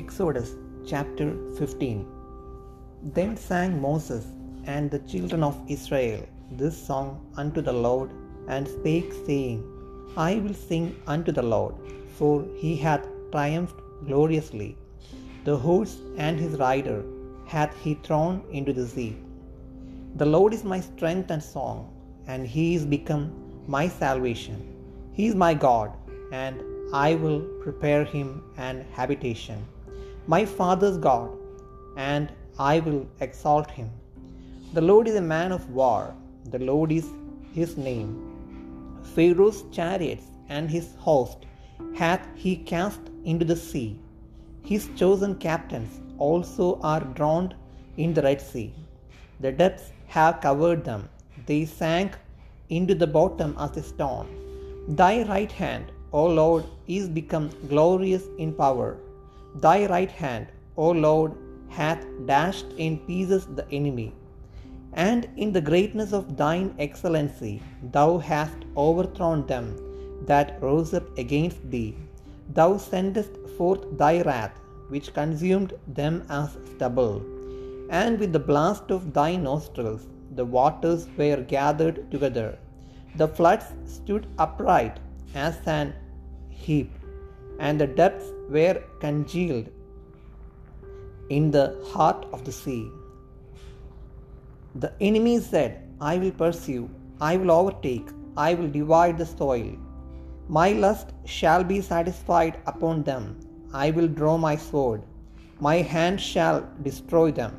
Exodus chapter 15 Then sang Moses and the children of Israel this song unto the Lord, and spake, saying, I will sing unto the Lord, for he hath triumphed gloriously. The horse and his rider hath he thrown into the sea. The Lord is my strength and song, and he is become my salvation. He is my God, and I will prepare him an habitation. My father's God, and I will exalt him. The Lord is a man of war, the Lord is his name. Pharaoh's chariots and his host hath he cast into the sea. His chosen captains also are drowned in the Red Sea. The depths have covered them, they sank into the bottom as a stone. Thy right hand, O Lord, is become glorious in power. Thy right hand, O Lord, hath dashed in pieces the enemy. And in the greatness of thine excellency, thou hast overthrown them that rose up against thee. Thou sendest forth thy wrath, which consumed them as stubble. And with the blast of thy nostrils, the waters were gathered together. The floods stood upright as an heap, and the depths were congealed in the heart of the sea. The enemy said, I will pursue, I will overtake, I will divide the soil. My lust shall be satisfied upon them. I will draw my sword. My hand shall destroy them.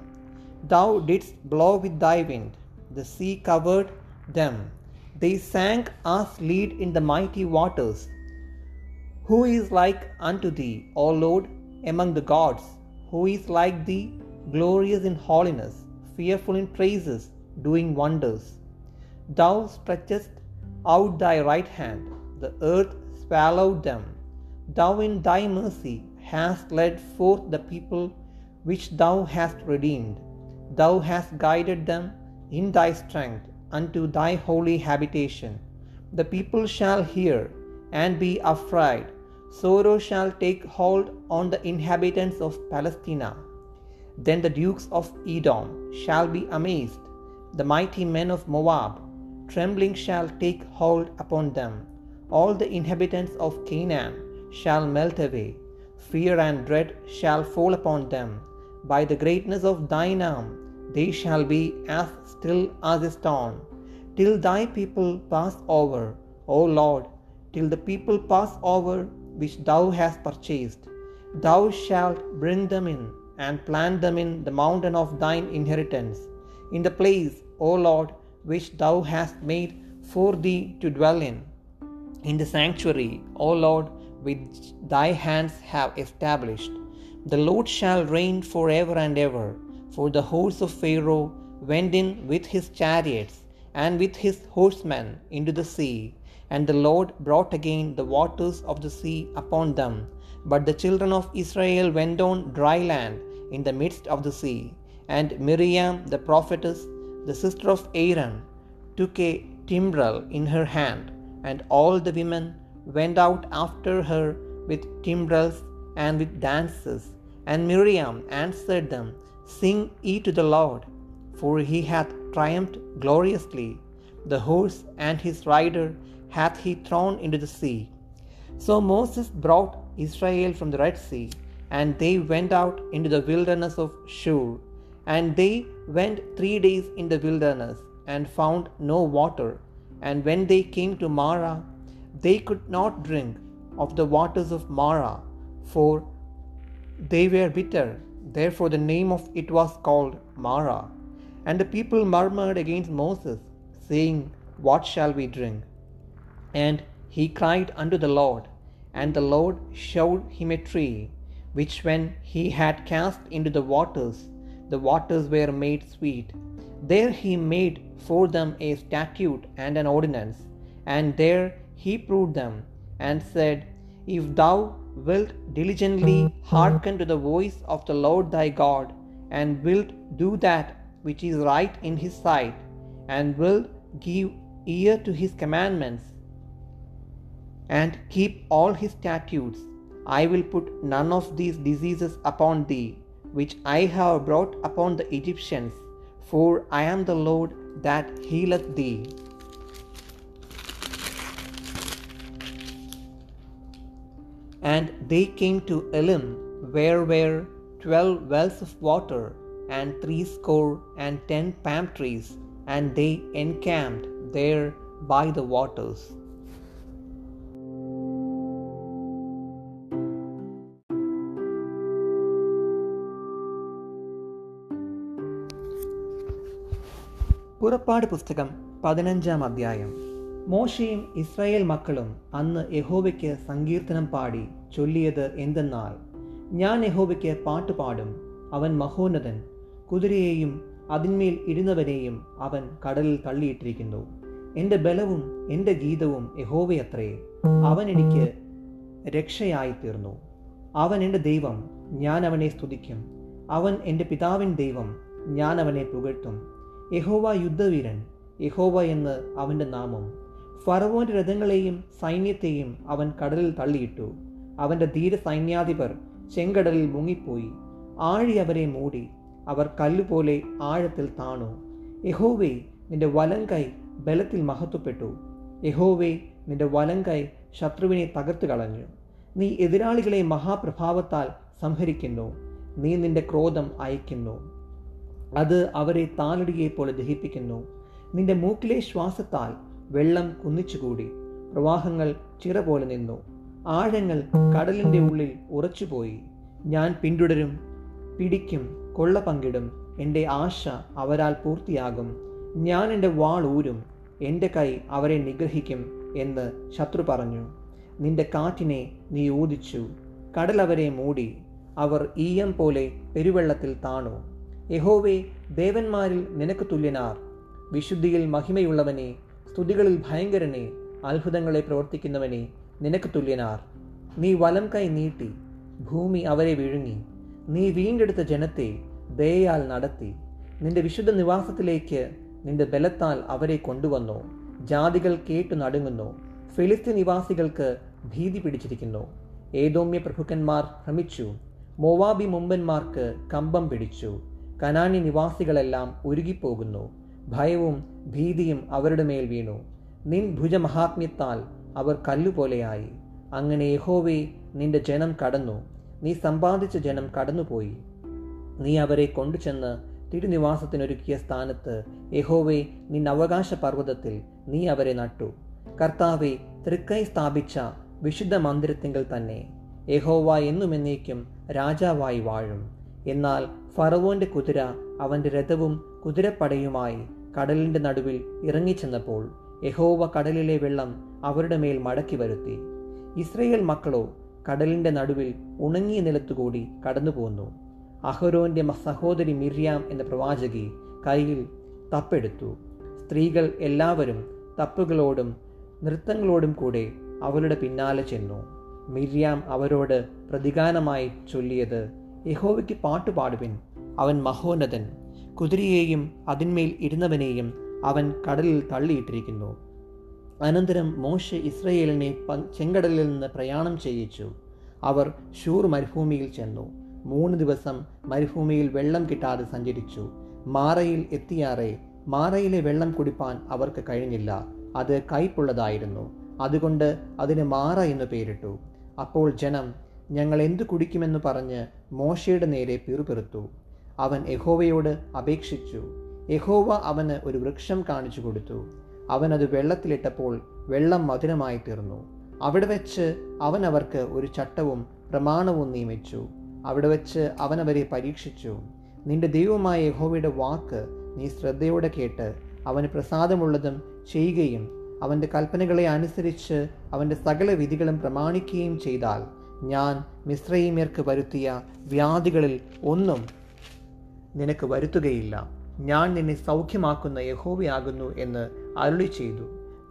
Thou didst blow with thy wind. The sea covered them. They sank as lead in the mighty waters. Who is like unto thee, O Lord, among the gods? Who is like thee, glorious in holiness, fearful in praises, doing wonders? Thou stretchest out thy right hand, the earth swallowed them. Thou in thy mercy hast led forth the people which thou hast redeemed. Thou hast guided them in thy strength unto thy holy habitation. The people shall hear and be afraid. Sorrow shall take hold on the inhabitants of Palestina. Then the dukes of Edom shall be amazed. The mighty men of Moab, trembling shall take hold upon them. All the inhabitants of Canaan shall melt away. Fear and dread shall fall upon them. By the greatness of thine arm, they shall be as still as a stone, till thy people pass over, O Lord, till the people pass over which thou hast purchased. Thou shalt bring them in and plant them in the mountain of thine inheritance, in the place, O Lord, which thou hast made for thee to dwell in, in the sanctuary, O Lord, which thy hands have established. The Lord shall reign for ever and ever. For the horse of Pharaoh went in with his chariots and with his horsemen into the sea, and the Lord brought again the waters of the sea upon them. But the children of Israel went on dry land in the midst of the sea. And Miriam the prophetess, the sister of Aaron, took a timbrel in her hand, and all the women went out after her with timbrels and with dances. And Miriam answered them, Sing ye to the Lord, for he hath triumphed gloriously. The horse and his rider hath he thrown into the sea. So Moses brought Israel from the Red Sea, and they went out into the wilderness of Shur. And they went three days in the wilderness, and found no water. And when they came to Marah, they could not drink of the waters of Marah, for they were bitter. Therefore, the name of it was called Marah. And the people murmured against Moses, saying, What shall we drink? And he cried unto the Lord, and the Lord showed him a tree, which when he had cast into the waters, the waters were made sweet. There he made for them a statute and an ordinance, and there he proved them, and said, If thou wilt diligently hearken to the voice of the Lord thy God, and wilt do that which is right in his sight, and wilt give ear to his commandments, and keep all his statutes, I will put none of these diseases upon thee, which I have brought upon the Egyptians, for I am the Lord that healeth thee. And they came to Elim, where were twelve wells of water, and threescore and ten palm trees, and they encamped there by the waters. പുറപ്പാട് പുസ്തകം പതിനഞ്ചാം അധ്യായം. മോശയും Israel മക്കളും അന്ന് യഹോവയ്ക്ക് സങ്കീർത്തനം പാടി ചൊല്ലിയത് എന്തെന്നാൽ ഞാൻ യഹോവയ്ക്ക് പാട്ടുപാടും അവൻ മഹോന്നതൻ കുതിരയെയും അതിന്മേൽ ഇരുന്നവനെയും അവൻ കടലിൽ തള്ളിയിട്ടിരിക്കുന്നു. എന്റെ ബലവും എന്റെ ഗീതവും യഹോവയത്രേ അവൻ എനിക്ക് രക്ഷയായി തീർന്നു അവൻ എന്റെ ദൈവം ഞാൻ അവനെ സ്തുതിക്കും. അവൻ എന്റെ പിതാവിൻ ദൈവം ഞാൻ അവനെ പുകഴ്ത്തും. യഹോവ യുദ്ധവീരൻ യഹോവ എന്ന് അവന്റെ നാമം. ഫറവോന്റെ രഥങ്ങളെയും സൈന്യത്തെയും അവൻ കടലിൽ തള്ളിയിട്ടു. അവന്റെ ധീര സൈന്യാധിപർ ചെങ്കടലിൽ മുങ്ങിപ്പോയി. ആഴി അവരെ മൂടി. അവർ കല്ലുപോലെ ആഴത്തിൽ താണു. യഹോവേ നിന്റെ വലം കൈ ബലത്തിൽ മഹത്വപ്പെട്ടു. യഹോവേ നിന്റെ വലം കൈ ശത്രുവിനെ തകർത്തു കളഞ്ഞു. നീ എതിരാളികളെ മഹാപ്രഭാവത്താൽ സംഹരിക്കുന്നു. നീ നിന്റെ ക്രോധം അയക്കുന്നു അത് അവരെ താലടിയെ പോലെ ദഹിപ്പിക്കുന്നു. നിന്റെ മൂക്കിലെ ശ്വാസത്താൽ വെള്ളം കുന്നിച്ചുകൂടി. പ്രവാഹങ്ങൾ ചിറ പോലെ നിന്നു. ആഴങ്ങൾ കടലിന്റെ ഉള്ളിൽ ഉറച്ചുപോയി. ഞാൻ പിന്തുടരും പിടിക്കും കൊള്ള പങ്കിടും. എന്റെ ആശ അവരാൽ പൂർത്തിയാകും. ഞാൻ എന്റെ വാൾ ഊരും. എന്റെ കൈ അവരെ നിഗ്രഹിക്കും എന്ന് ശത്രു പറഞ്ഞു. നിന്റെ കാറ്റിനെ നീ ഊതിച്ചു. കടൽ അവരെ മൂടി. അവർ ഈയം പോലെ പെരുവെള്ളത്തിൽ താണു. യഹോവേ ദേവന്മാരിൽ നിനക്ക് തുല്യനാർ. വിശുദ്ധിയിൽ മഹിമയുള്ളവനെ സ്തുതികളിൽ ഭയങ്കരനെ അത്ഭുതങ്ങളെ പ്രവർത്തിക്കുന്നവനെ നിനക്ക് തുല്യനാർ. നീ വലം കൈ നീട്ടി ഭൂമി അവരെ വിഴുങ്ങി. നീ വീണ്ടെടുത്ത ജനത്തെ ദയയാൽ നടത്തി. നിന്റെ വിശുദ്ധ നിവാസത്തിലേക്ക് നിന്റെ ബലത്താൽ അവരെ കൊണ്ടുവന്നു. ജാതികൾ കേട്ടു നടുങ്ങുന്നു. ഫിലിസ്തീൻ നിവാസികൾക്ക് ഭീതി പിടിച്ചിരിക്കുന്നു. ഏതോമ്യ പ്രഭുക്കന്മാർ ഭ്രമിച്ചു. മോവാബി മുമ്പന്മാർക്ക് കമ്പം പിടിച്ചു. കനാനി നിവാസികളെല്ലാം ഉരുകിപ്പോകുന്നു ഭയവും ഭീതിയും അവരുടെ മേൽ വീണു. നിൻ ഭുജമഹാത്മ്യത്താൽ അവർ കല്ലുപോലെയായി. അങ്ങനെ യഹോവേ നിന്റെ ജനം കടന്നു. നീ സമ്പാദിച്ച ജനം കടന്നുപോയി. നീ അവരെ കൊണ്ടുചെന്ന് തിരുനിവാസത്തിനൊരുക്കിയ സ്ഥാനത്ത് യഹോവേ നിൻ അവകാശ പർവതത്തിൽ നീ അവരെ നട്ടു. കർത്താവെ തൃക്കൈ സ്ഥാപിച്ച വിശുദ്ധ മന്ദിരത്തിങ്കിൽ തന്നെ. യഹോവ എന്നുമെന്നേക്കും രാജാവായി വാഴും. എന്നാൽ ഫറവോന്റെ കുതിര അവന്റെ രഥവും കുതിരപ്പടയുമായി കടലിന്റെ നടുവിൽ ഇറങ്ങിച്ചെന്നപ്പോൾ യഹോവ കടലിലെ വെള്ളം അവരുടെ മേൽ മടക്കി വരുത്തി. ഇസ്രയേൽ മക്കളോ കടലിന്റെ നടുവിൽ ഉണങ്ങിയ നിലത്തുകൂടി കടന്നുപോന്നു. അഹരോന്റെ സഹോദരി മിര്യാം എന്ന പ്രവാചകി കയ്യിൽ തപ്പെടുത്തു. സ്ത്രീകൾ എല്ലാവരും തപ്പുകളോടും നൃത്തങ്ങളോടും കൂടെ അവരുടെ പിന്നാലെ ചെന്നു. മിര്യാം അവരോട് പ്രതികാരമായി ചൊല്ലിയത് യഹോവയ്ക്ക് പാട്ടുപാടുവിൻ അവൻ മഹോന്നതൻ. കുതിരയെയും അതിന്മേൽ ഇരുന്നവനെയും അവൻ കടലിൽ തള്ളിയിട്ടിരിക്കുന്നു. അനന്തരം മോശ ഇസ്രയേലിനെ ചെങ്കടലിൽ നിന്ന് പ്രയാണം ചെയ്യിച്ചു. അവർ ഷൂർ മരുഭൂമിയിൽ ചെന്നു. മൂന്ന് ദിവസം മരുഭൂമിയിൽ വെള്ളം കിട്ടാതെ സഞ്ചരിച്ചു. മാറയിൽ എത്തിയാറെ മാറയിലെ വെള്ളം കുടിപ്പാൻ അവർക്ക് കഴിഞ്ഞില്ല. അത് കയ്പുള്ളതായിരുന്നു. അതുകൊണ്ട് അതിന് മാറ എന്ന് പേരിട്ടു. അപ്പോൾ ജനം ഞങ്ങൾ എന്തു കുടിക്കുമെന്ന് പറഞ്ഞ് മോശയുടെ നേരെ പിറുപിറുത്തു. അവൻ യഹോവയോട് അപേക്ഷിച്ചു. യഹോവ അവന് ഒരു വൃക്ഷം കാണിച്ചു കൊടുത്തു. അവനത് വെള്ളത്തിലിട്ടപ്പോൾ വെള്ളം മധുരമായി തീർന്നു. അവിടെ വെച്ച് അവൻ അവർക്ക് ഒരു ചട്ടവും പ്രമാണവും നിയമിച്ചു. അവിടെ വെച്ച് അവൻ അവരെ പരീക്ഷിച്ചു. നിന്റെ ദൈവമായ യഹോവയുടെ വാക്ക് നീ ശ്രദ്ധയോടെ കേട്ട് അവന് പ്രസാദമുള്ളതും ചെയ്യുകയും അവന്റെ കൽപ്പനകളെ അനുസരിച്ച് അവന്റെ സകല വിധികളും പ്രമാണിക്കുകയും ചെയ്താൽ ഞാൻ മിശ്രൈമ്യർക്ക് വരുത്തിയ വ്യാധികളിൽ ഒന്നും നിനക്ക് വരുത്തുകയില്ല. ഞാൻ നിന്നെ സൗഖ്യമാക്കുന്ന യഹോവയാകുന്നു എന്ന് അരുളി ചെയ്തു.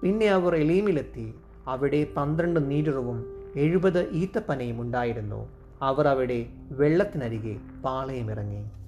പിന്നെ അവർ എലീമിലെത്തി. അവിടെ പന്ത്രണ്ട് നീരുറവും എഴുപത് ഈത്തപ്പനയും ഉണ്ടായിരുന്നു. അവർ അവിടെ വെള്ളത്തിനരികെ പാളയമിറങ്ങി.